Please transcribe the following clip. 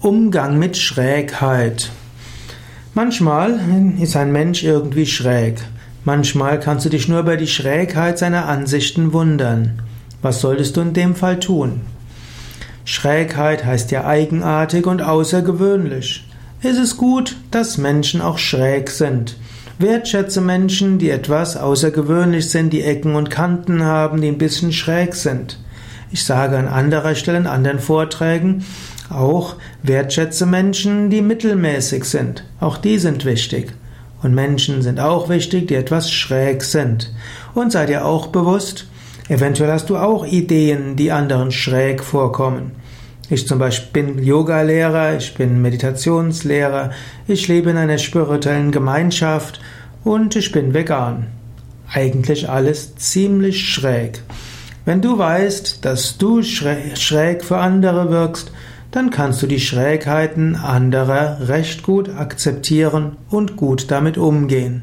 Umgang mit Schrägheit. Manchmal ist ein Mensch irgendwie schräg. Manchmal kannst du dich nur über die Schrägheit seiner Ansichten wundern. Was solltest du in dem Fall tun? Schrägheit heißt ja eigenartig und außergewöhnlich. Es ist gut, dass Menschen auch schräg sind. Wertschätze Menschen, die etwas außergewöhnlich sind, die Ecken und Kanten haben, die ein bisschen schräg sind. Ich sage an anderer Stelle in anderen Vorträgen, auch wertschätze Menschen, die mittelmäßig sind. Auch die sind wichtig. Und Menschen sind auch wichtig, die etwas schräg sind. Und sei dir auch bewusst, eventuell hast du auch Ideen, die anderen schräg vorkommen. Ich zum Beispiel bin Yoga-Lehrer, ich bin Meditationslehrer, ich lebe in einer spirituellen Gemeinschaft und ich bin vegan. Eigentlich alles ziemlich schräg. Wenn du weißt, dass du schräg für andere wirkst, dann kannst du die Schrägheiten anderer recht gut akzeptieren und gut damit umgehen.